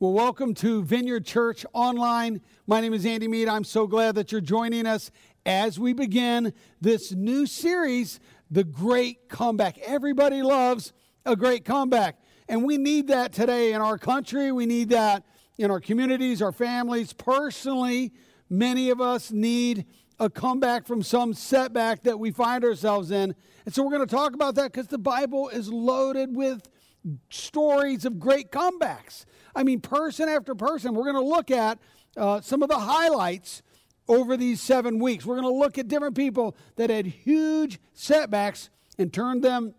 Well, welcome to Vineyard Church Online. My name is Andy Mead. I'm so glad that you're joining us as we begin this new series, The Great Comeback. Everybody loves a great comeback, and we need that today in our country. We need that in our communities, our families. Personally, many of us need a comeback from some setback that we find ourselves in. And so we're going to talk about that because the Bible is loaded with stories of great comebacks. I mean, person after person. We're going to look at uh, some of the highlights over these seven weeks. We're going to look at different people that had huge setbacks and turned them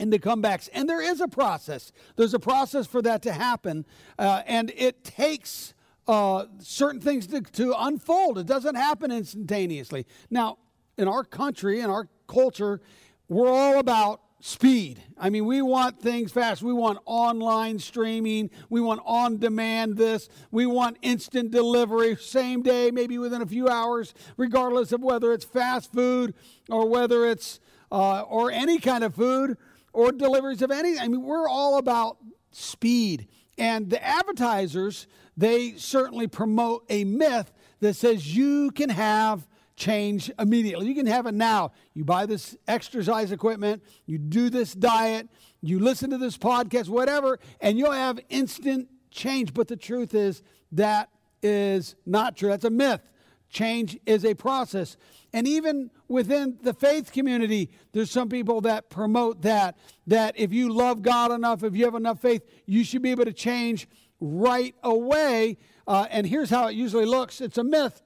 into comebacks. And there is a process. There's a process for that to happen. Uh, and it takes uh, certain things to, to unfold. It doesn't happen instantaneously. Now, in our country, in our culture, we're all about speed. I mean, we want things fast. We want online streaming. We want on demand this. We want instant delivery, same day, maybe within a few hours, regardless of whether it's fast food or whether it's uh, or any kind of food or deliveries of any. I mean, we're all about speed. And the advertisers, they certainly promote a myth that says you can have change immediately. You can have it now. You buy this exercise equipment, you do this diet, you listen to this podcast, whatever, and you'll have instant change. But the truth is, that is not true. That's a myth. Change is a process. And even within the faith community, there's some people that promote that, that if you love God enough, if you have enough faith, you should be able to change right away. Uh, and here's how it usually looks it's a myth.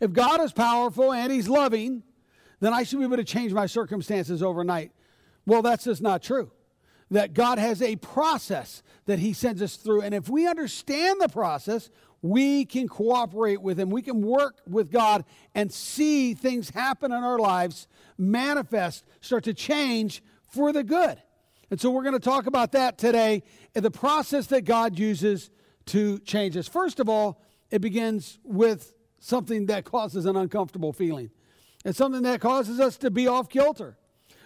If God is powerful and He's loving, then I should be able to change my circumstances overnight. Well, that's just not true. That God has a process that He sends us through. And if we understand the process, we can cooperate with Him. We can work with God and see things happen in our lives, manifest, start to change for the good. And so we're going to talk about that today and the process that God uses to change us. First of all, it begins with something that causes an uncomfortable feeling. It's something that causes us to be off kilter.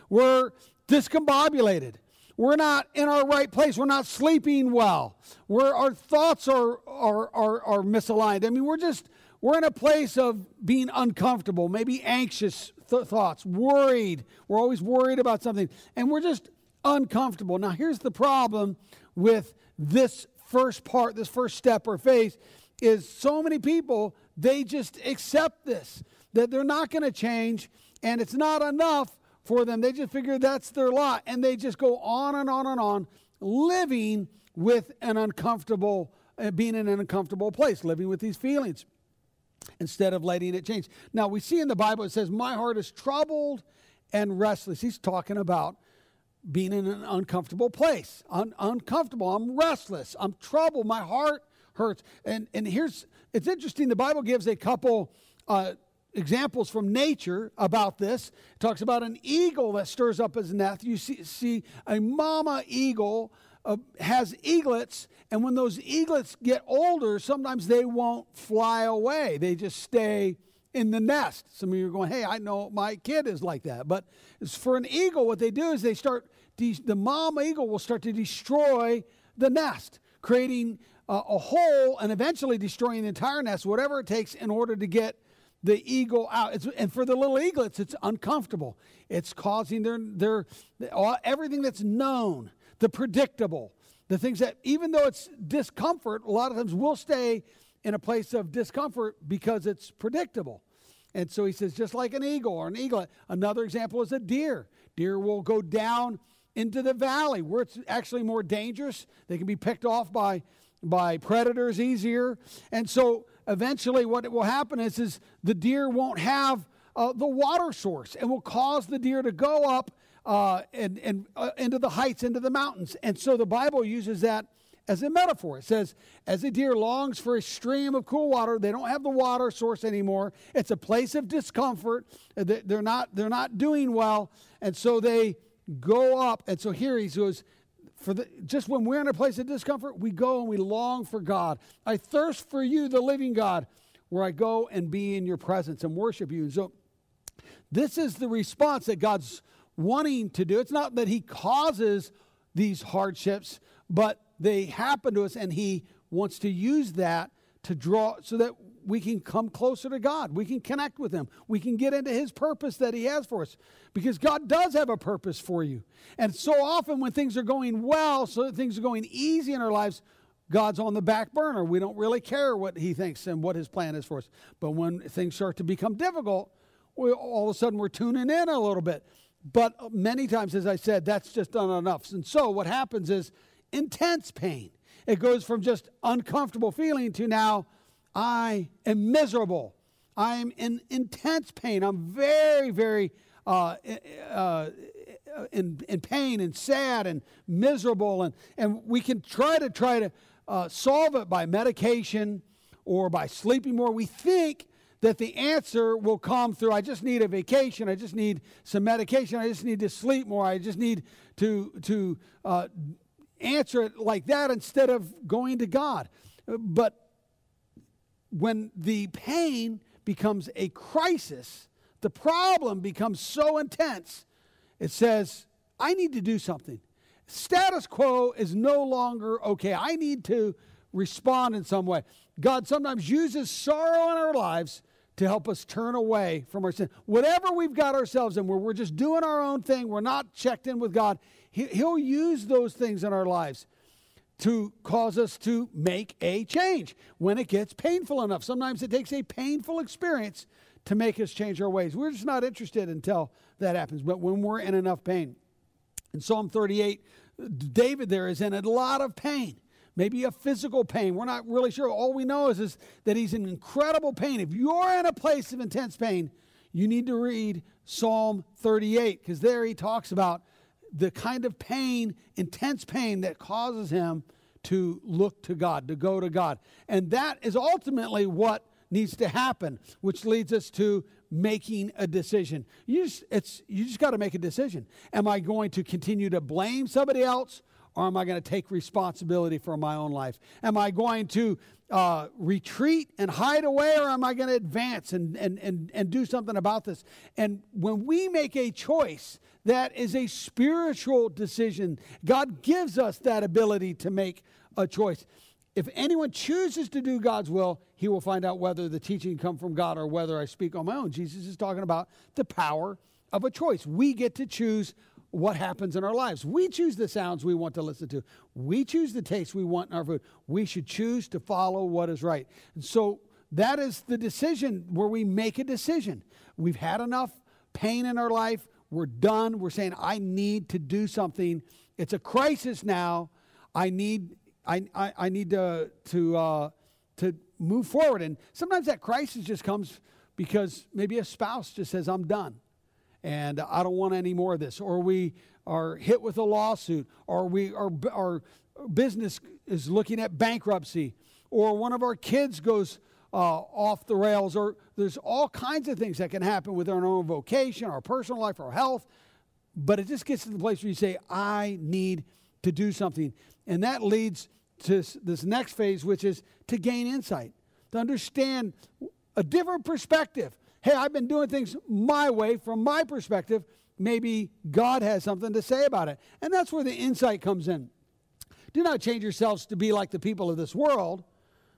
We're discombobulated. We're not in our right place. We're not sleeping well. We're, our thoughts are, are, are, are misaligned. I mean, we're just, we're in a place of being uncomfortable, maybe anxious th- thoughts, worried. We're always worried about something. And we're just uncomfortable. Now, here's the problem with this first part, this first step or phase, is so many people they just accept this, that they're not going to change, and it's not enough for them. They just figure that's their lot, and they just go on and on and on, living with an uncomfortable, uh, being in an uncomfortable place, living with these feelings instead of letting it change. Now, we see in the Bible it says, My heart is troubled and restless. He's talking about being in an uncomfortable place. Un- uncomfortable. I'm restless. I'm troubled. My heart hurts. And, and here's, it's interesting, the Bible gives a couple uh, examples from nature about this. It talks about an eagle that stirs up his nest. You see, see a mama eagle uh, has eaglets, and when those eaglets get older, sometimes they won't fly away. They just stay in the nest. Some of you are going, hey, I know my kid is like that. But for an eagle, what they do is they start, de- the mom eagle will start to destroy the nest, creating uh, a hole and eventually destroying the entire nest, whatever it takes in order to get the eagle out. It's, and for the little eaglets, it's uncomfortable. It's causing their, their all, everything that's known, the predictable, the things that, even though it's discomfort, a lot of times we'll stay in a place of discomfort because it's predictable. And so he says, just like an eagle or an eaglet. Another example is a deer. Deer will go down into the valley where it's actually more dangerous. They can be picked off by by predators easier. And so eventually what will happen is, is the deer won't have uh, the water source and will cause the deer to go up uh, and, and uh, into the heights, into the mountains. And so the Bible uses that as a metaphor. It says, as a deer longs for a stream of cool water, they don't have the water source anymore. It's a place of discomfort. They're not, they're not doing well. And so they go up. And so here he goes, for the, just when we're in a place of discomfort, we go and we long for God. I thirst for you, the living God, where I go and be in your presence and worship you. And So, this is the response that God's wanting to do. It's not that He causes these hardships, but they happen to us, and He wants to use that to draw so that we can come closer to God. We can connect with Him. We can get into His purpose that He has for us. Because God does have a purpose for you. And so often when things are going well, so that things are going easy in our lives, God's on the back burner. We don't really care what He thinks and what His plan is for us. But when things start to become difficult, we, all of a sudden we're tuning in a little bit. But many times, as I said, that's just not enough. And so what happens is intense pain. It goes from just uncomfortable feeling to now I am miserable. I am in intense pain. I'm very, very uh, uh, in, in pain and sad and miserable. And, and we can try to try to uh, solve it by medication or by sleeping more. We think that the answer will come through I just need a vacation, I just need some medication, I just need to sleep more, I just need to, to uh, answer it like that instead of going to God. But when the pain becomes a crisis, the problem becomes so intense, it says, I need to do something. Status quo is no longer okay. I need to respond in some way. God sometimes uses sorrow in our lives to help us turn away from our sin. Whatever we've got ourselves in, where we're just doing our own thing, we're not checked in with God, He'll use those things in our lives to cause us to make a change when it gets painful enough. Sometimes it takes a painful experience to make us change our ways. We're just not interested until that happens, but when we're in enough pain. In Psalm 38, David there is in a lot of pain, maybe a physical pain. We're not really sure. All we know is, is that he's in incredible pain. If you're in a place of intense pain, you need to read Psalm 38 because there he talks about the kind of pain, intense pain that causes him to look to God, to go to God. And that is ultimately what needs to happen, which leads us to making a decision. You just, it's, you just got to make a decision. Am I going to continue to blame somebody else? Or am I going to take responsibility for my own life? Am I going to uh, retreat and hide away, or am I going to advance and, and, and, and do something about this? And when we make a choice, that is a spiritual decision. God gives us that ability to make a choice. If anyone chooses to do God's will, he will find out whether the teaching come from God or whether I speak on my own. Jesus is talking about the power of a choice. We get to choose what happens in our lives. We choose the sounds we want to listen to. We choose the taste we want in our food. We should choose to follow what is right. And so that is the decision where we make a decision. We've had enough pain in our life. We're done. We're saying, I need to do something. It's a crisis now. I need, I, I, I need to, to, uh, to move forward. And sometimes that crisis just comes because maybe a spouse just says, I'm done and I don't want any more of this. Or we are hit with a lawsuit, or we our, our business is looking at bankruptcy, or one of our kids goes uh, off the rails, or there's all kinds of things that can happen with our own vocation, our personal life, our health. But it just gets to the place where you say, I need to do something. And that leads to this next phase, which is to gain insight, to understand a different perspective hey, I've been doing things my way from my perspective. Maybe God has something to say about it. And that's where the insight comes in. Do not change yourselves to be like the people of this world.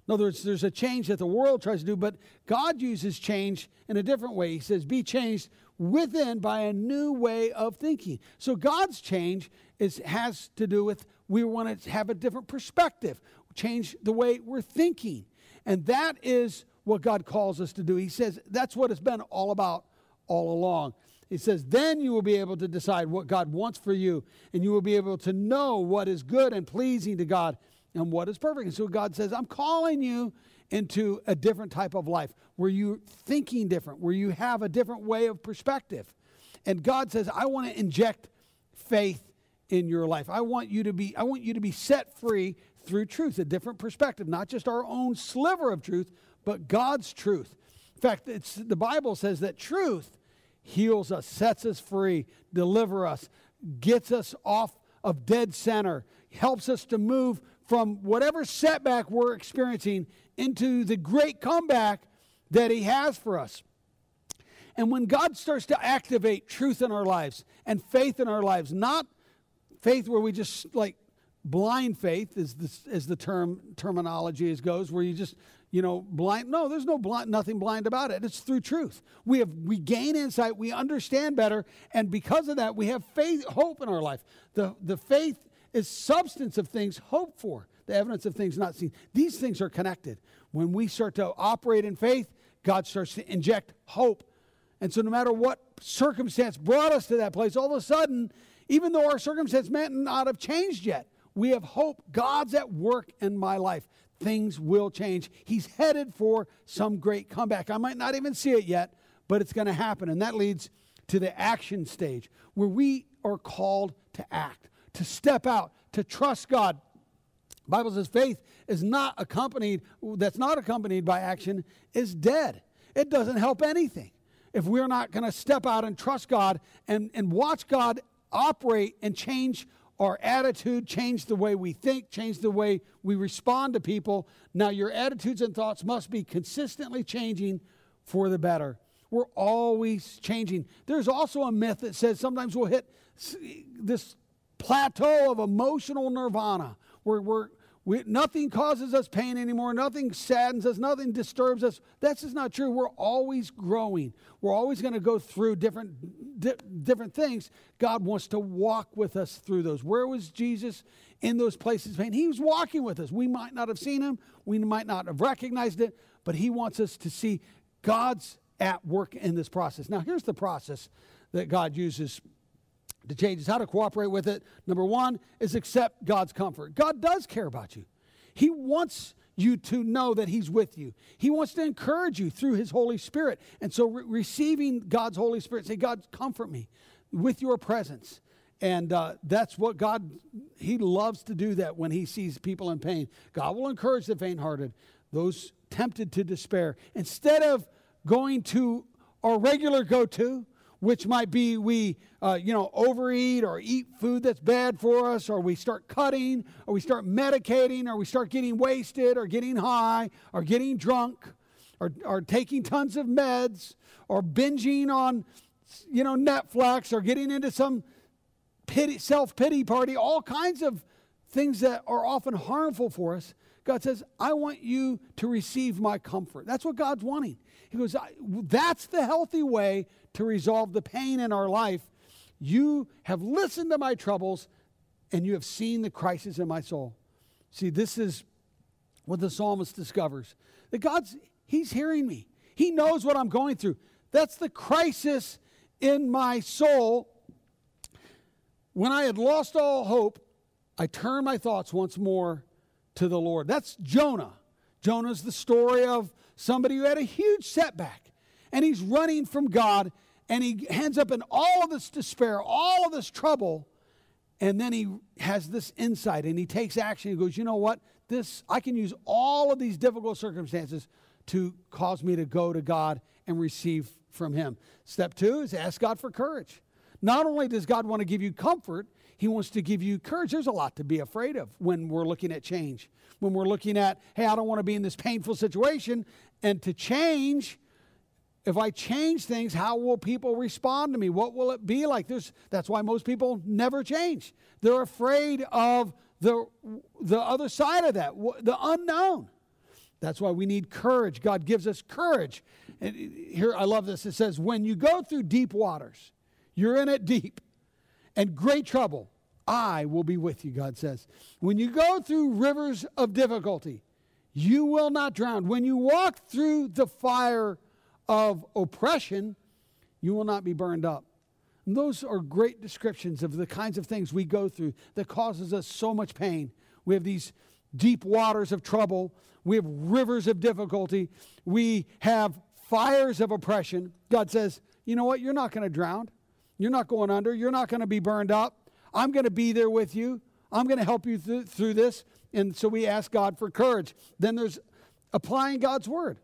In other words, there's a change that the world tries to do, but God uses change in a different way. He says, be changed within by a new way of thinking. So God's change is, has to do with we want to have a different perspective, change the way we're thinking. And that is what God calls us to do. He says that's what it's been all about all along. He says, then you will be able to decide what God wants for you, and you will be able to know what is good and pleasing to God and what is perfect. And so God says, I'm calling you into a different type of life where you're thinking different, where you have a different way of perspective. And God says, I want to inject faith in your life. I want you to be I want you to be set free through truth, a different perspective, not just our own sliver of truth, but God's truth. In fact, it's, the Bible says that truth heals us, sets us free, delivers us, gets us off of dead center, helps us to move from whatever setback we're experiencing into the great comeback that He has for us. And when God starts to activate truth in our lives and faith in our lives, not faith where we just like blind faith is the, as the term terminology as goes, where you just you know blind. No, there's no blind, nothing blind about it. It's through truth. We have we gain insight, we understand better, and because of that, we have faith, hope in our life. The the faith is substance of things hoped for, the evidence of things not seen. These things are connected. When we start to operate in faith, God starts to inject hope. And so, no matter what circumstance brought us to that place, all of a sudden, even though our circumstance may not have changed yet, we have hope. God's at work in my life. Things will change. He's headed for some great comeback. I might not even see it yet, but it's going to happen. And that leads to the action stage where we are called to act, to step out, to trust God. The Bible says faith is not accompanied, that's not accompanied by action, is dead. It doesn't help anything if we're not going to step out and trust God and, and watch God operate and change our attitude, change the way we think, change the way we respond to people. Now, your attitudes and thoughts must be consistently changing for the better. We're always changing. There's also a myth that says sometimes we'll hit this plateau of emotional nirvana where we're we, nothing causes us pain anymore. Nothing saddens us. Nothing disturbs us. That's just not true. We're always growing. We're always going to go through different, di- different things. God wants to walk with us through those. Where was Jesus in those places of pain? He was walking with us. We might not have seen him. We might not have recognized it, but he wants us to see God's at work in this process. Now, here's the process that God uses to change is how to cooperate with it. Number one is accept God's comfort. God does care about you. He wants you to know that He's with you. He wants to encourage you through His Holy Spirit. And so, re- receiving God's Holy Spirit, say, God, comfort me with your presence. And uh, that's what God, He loves to do that when He sees people in pain. God will encourage the faint hearted, those tempted to despair. Instead of going to our regular go to, which might be we, uh, you know, overeat or eat food that's bad for us, or we start cutting, or we start medicating, or we start getting wasted, or getting high, or getting drunk, or, or taking tons of meds, or binging on, you know, Netflix, or getting into some pity, self pity party, all kinds of things that are often harmful for us. God says, I want you to receive my comfort. That's what God's wanting. He goes, That's the healthy way to resolve the pain in our life. You have listened to my troubles and you have seen the crisis in my soul. See, this is what the psalmist discovers that God's, He's hearing me. He knows what I'm going through. That's the crisis in my soul. When I had lost all hope, I turned my thoughts once more to the Lord. That's Jonah. Jonah's the story of somebody who had a huge setback and he's running from God and he ends up in all of this despair, all of this trouble. And then he has this insight and he takes action. He goes, You know what? This, I can use all of these difficult circumstances to cause me to go to God and receive from him. Step two is ask God for courage. Not only does God want to give you comfort, he wants to give you courage. There's a lot to be afraid of when we're looking at change. When we're looking at, hey, I don't want to be in this painful situation. And to change, if I change things, how will people respond to me? What will it be like? There's, that's why most people never change. They're afraid of the, the other side of that, the unknown. That's why we need courage. God gives us courage. And here, I love this. It says, when you go through deep waters, you're in it deep and great trouble, I will be with you, God says. When you go through rivers of difficulty, you will not drown. When you walk through the fire of oppression, you will not be burned up. And those are great descriptions of the kinds of things we go through that causes us so much pain. We have these deep waters of trouble. We have rivers of difficulty. We have fires of oppression. God says, you know what? You're not going to drown. You're not going under. You're not going to be burned up. I'm going to be there with you. I'm going to help you th- through this. And so we ask God for courage. Then there's applying God's word.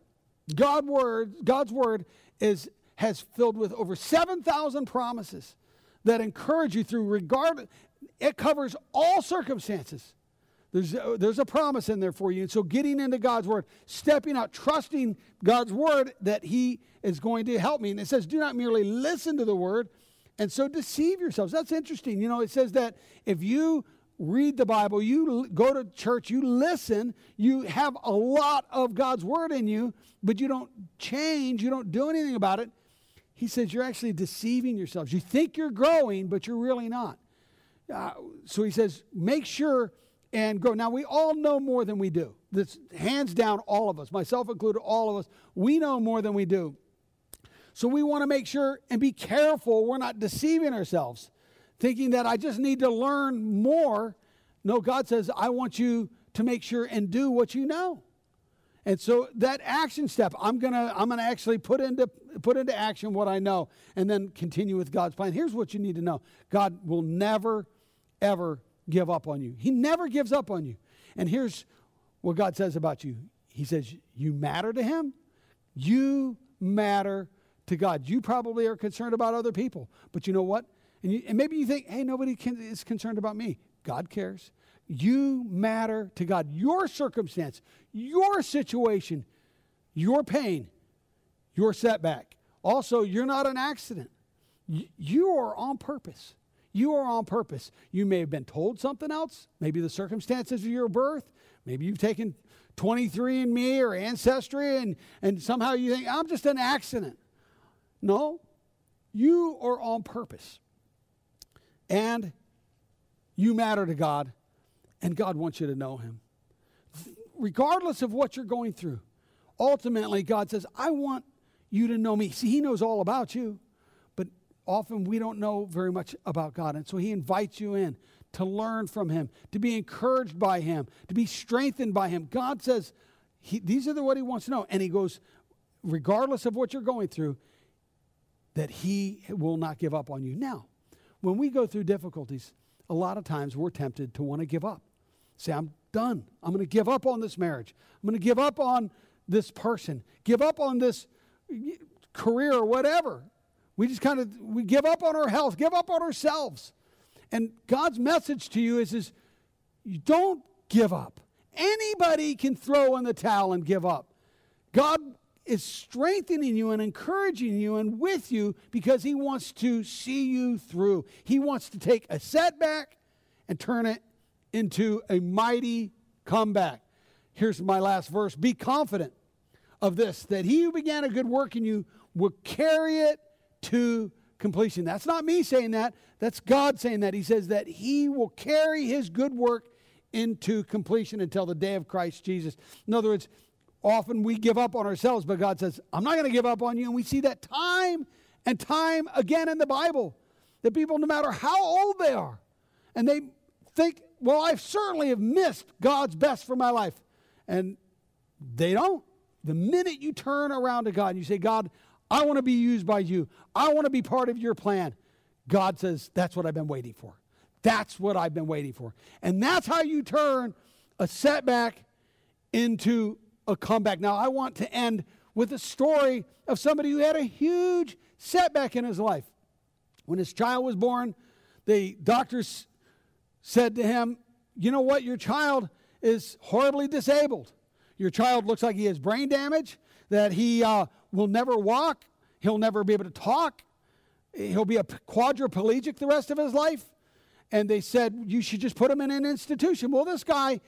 God word, God's word is has filled with over 7,000 promises that encourage you through regard it covers all circumstances. There's a, there's a promise in there for you. And so getting into God's word, stepping out, trusting God's word that he is going to help me. And it says do not merely listen to the word and so deceive yourselves. That's interesting. You know, it says that if you read the Bible, you go to church, you listen, you have a lot of God's word in you, but you don't change, you don't do anything about it, he says you're actually deceiving yourselves. You think you're growing, but you're really not. Uh, so he says, make sure and grow. Now, we all know more than we do. This hands down, all of us, myself included, all of us, we know more than we do. So we want to make sure and be careful we're not deceiving ourselves thinking that I just need to learn more. No, God says, I want you to make sure and do what you know. And so that action step, I'm gonna I'm gonna actually put into put into action what I know and then continue with God's plan. Here's what you need to know. God will never, ever give up on you. He never gives up on you. And here's what God says about you. He says, You matter to him, you matter to God. You probably are concerned about other people, but you know what? And, you, and maybe you think, hey, nobody can, is concerned about me. God cares. You matter to God. Your circumstance, your situation, your pain, your setback. Also, you're not an accident. You are on purpose. You are on purpose. You may have been told something else, maybe the circumstances of your birth. Maybe you've taken 23andMe or Ancestry, and, and somehow you think, I'm just an accident. No, you are on purpose. And you matter to God, and God wants you to know Him. Regardless of what you're going through, ultimately, God says, I want you to know me. See, He knows all about you, but often we don't know very much about God. And so He invites you in to learn from Him, to be encouraged by Him, to be strengthened by Him. God says, he, These are the, what He wants to know. And He goes, regardless of what you're going through, that He will not give up on you. Now, when we go through difficulties, a lot of times we're tempted to want to give up. Say, I'm done. I'm going to give up on this marriage. I'm going to give up on this person, give up on this career or whatever. We just kind of we give up on our health, give up on ourselves. And God's message to you is, is you don't give up. Anybody can throw in the towel and give up. God is strengthening you and encouraging you and with you because he wants to see you through. He wants to take a setback and turn it into a mighty comeback. Here's my last verse Be confident of this, that he who began a good work in you will carry it to completion. That's not me saying that, that's God saying that. He says that he will carry his good work into completion until the day of Christ Jesus. In other words, often we give up on ourselves, but God says, I'm not going to give up on you. And we see that time and time again in the Bible that people, no matter how old they are, and they think, well, I certainly have missed God's best for my life. And they don't. The minute you turn around to God and you say, God, I want to be used by you, I want to be part of your plan, God says, That's what I've been waiting for. That's what I've been waiting for. And that's how you turn a setback into a comeback. Now, I want to end with a story of somebody who had a huge setback in his life. When his child was born, the doctors said to him, You know what? Your child is horribly disabled. Your child looks like he has brain damage, that he uh, will never walk, he'll never be able to talk, he'll be a quadriplegic the rest of his life. And they said, You should just put him in an institution. Well, this guy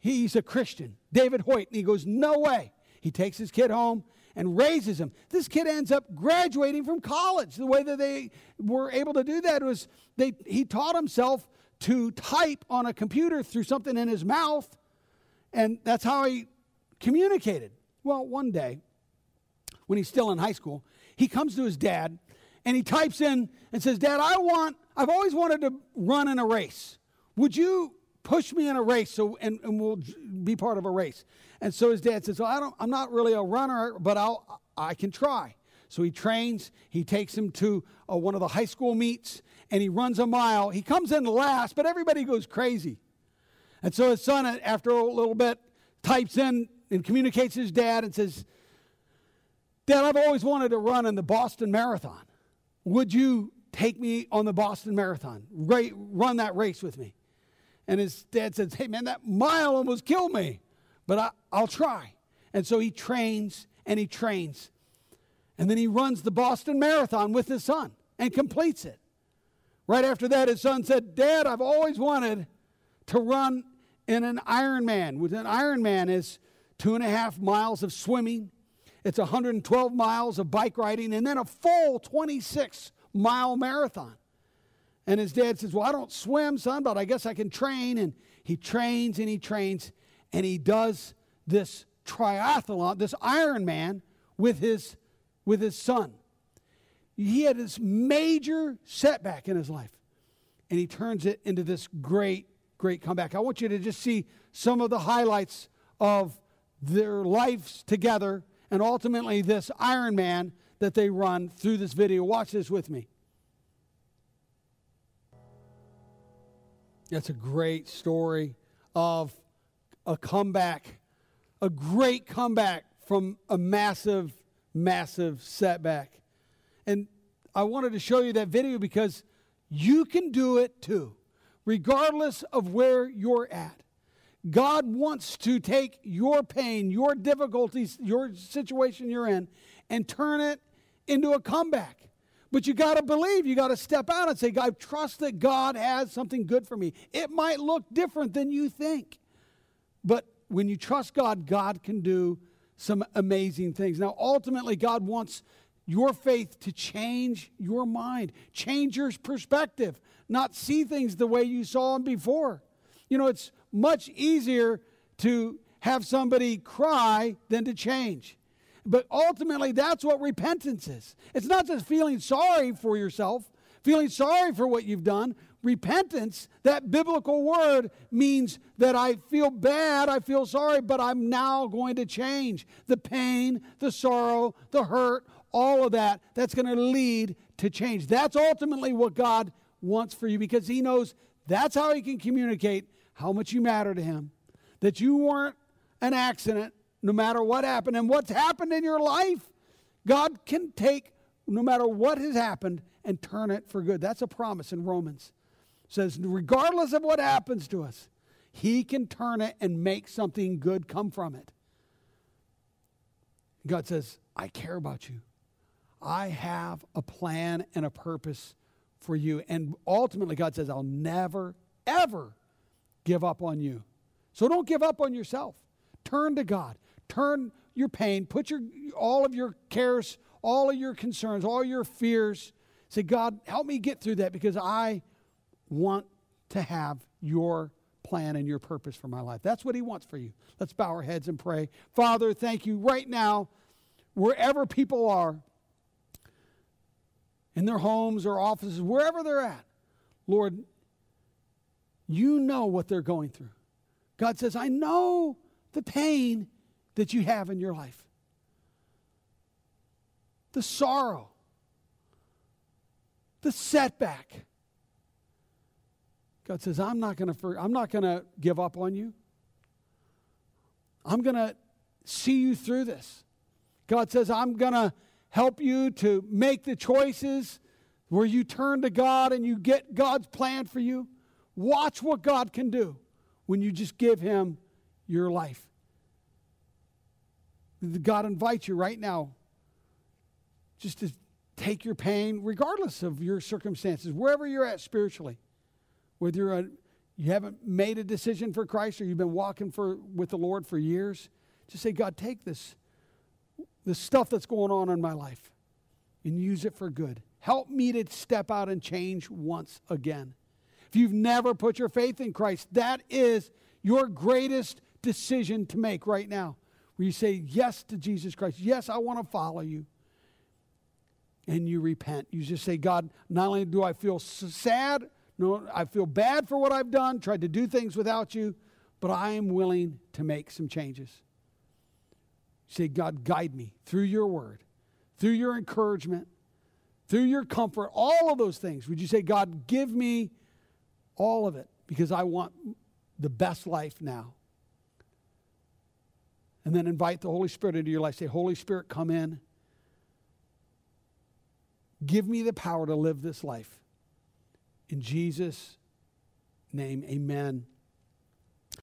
he's a Christian, David Hoyt. And he goes, No way. He takes his kid home and raises him. This kid ends up graduating from college. The way that they were able to do that was they, he taught himself to type on a computer through something in his mouth, and that's how he communicated. Well, one day, when he's still in high school, he comes to his dad and he types in and says, Dad, I want, I've always wanted to run in a race. Would you push me in a race so and, and we'll be part of a race. And so his dad says well i don't i'm not really a runner but i'll i can try. So he trains he takes him to uh, one of the high school meets and he runs a mile. He comes in last but everybody goes crazy. And so his son after a little bit types in and communicates to his dad and says dad i've always wanted to run in the boston marathon. Would you take me on the boston marathon? Run that race with me and his dad says, Hey, man, that mile almost killed me, but I, I'll try. And so he trains and he trains. And then he runs the Boston Marathon with his son and completes it. Right after that, his son said, Dad, I've always wanted to run in an Ironman. With an Ironman is two and a half miles of swimming, it's 112 miles of bike riding, and then a full 26 mile marathon. And his dad says, Well, I don't swim, son, but I guess I can train. And he trains and he trains and he does this triathlon, this Ironman with his, with his son. He had this major setback in his life and he turns it into this great, great comeback. I want you to just see some of the highlights of their lives together and ultimately this Ironman that they run through this video. Watch this with me. That's a great story of a comeback, a great comeback from a massive, massive setback. And I wanted to show you that video because you can do it too, regardless of where you're at. God wants to take your pain, your difficulties, your situation you're in, and turn it into a comeback. But you got to believe, you got to step out and say, God, trust that God has something good for me. It might look different than you think. But when you trust God, God can do some amazing things. Now, ultimately, God wants your faith to change your mind, change your perspective, not see things the way you saw them before. You know, it's much easier to have somebody cry than to change. But ultimately, that's what repentance is. It's not just feeling sorry for yourself, feeling sorry for what you've done. Repentance, that biblical word, means that I feel bad, I feel sorry, but I'm now going to change. The pain, the sorrow, the hurt, all of that, that's going to lead to change. That's ultimately what God wants for you because He knows that's how He can communicate how much you matter to Him. That you weren't an accident, no matter what happened and what's happened in your life. God can take no matter what has happened and turn it for good. That's a promise in Romans. It says, regardless of what happens to us, He can turn it and make something good come from it. God says, I care about you. I have a plan and a purpose for you. And ultimately, God says, I'll never, ever give up on you. So don't give up on yourself. Turn to God turn your pain, put your all of your cares, all of your concerns, all your fears. Say, God, help me get through that because I want to have your plan and your purpose for my life. That's what he wants for you. Let's bow our heads and pray. Father, thank you right now, wherever people are, in their homes or offices, wherever they're at, Lord, you know what they're going through. God says, I know the pain that you have in your life. The sorrow, the setback. God says, I'm not going to I'm not going to give up on you. I'm going to see you through this. God says, I'm going to help you to make the choices where you turn to God and you get God's plan for you. Watch what God can do when you just give Him your life. God invites you right now just to take your pain, regardless of your circumstances, wherever you're at spiritually. Whether you're a, you haven't made a decision for Christ or you've been walking for, with the Lord for years, just say, God, take this, this stuff that's going on in my life and use it for good. Help me to step out and change once again. If you've never put your faith in Christ, that is your greatest decision to make right now where you say yes to Jesus Christ. Yes, I want to follow you. And you repent. You just say, God, not only do I feel sad, no, I feel bad for what I've done, tried to do things without you, but I am willing to make some changes. You say, God, guide me through your word, through your encouragement, through your comfort, all of those things. Would you say, God, give me all of it because I want the best life now? And then invite the Holy Spirit into your life. Say, Holy Spirit, come in. Give me the power to live this life. In Jesus' name, amen.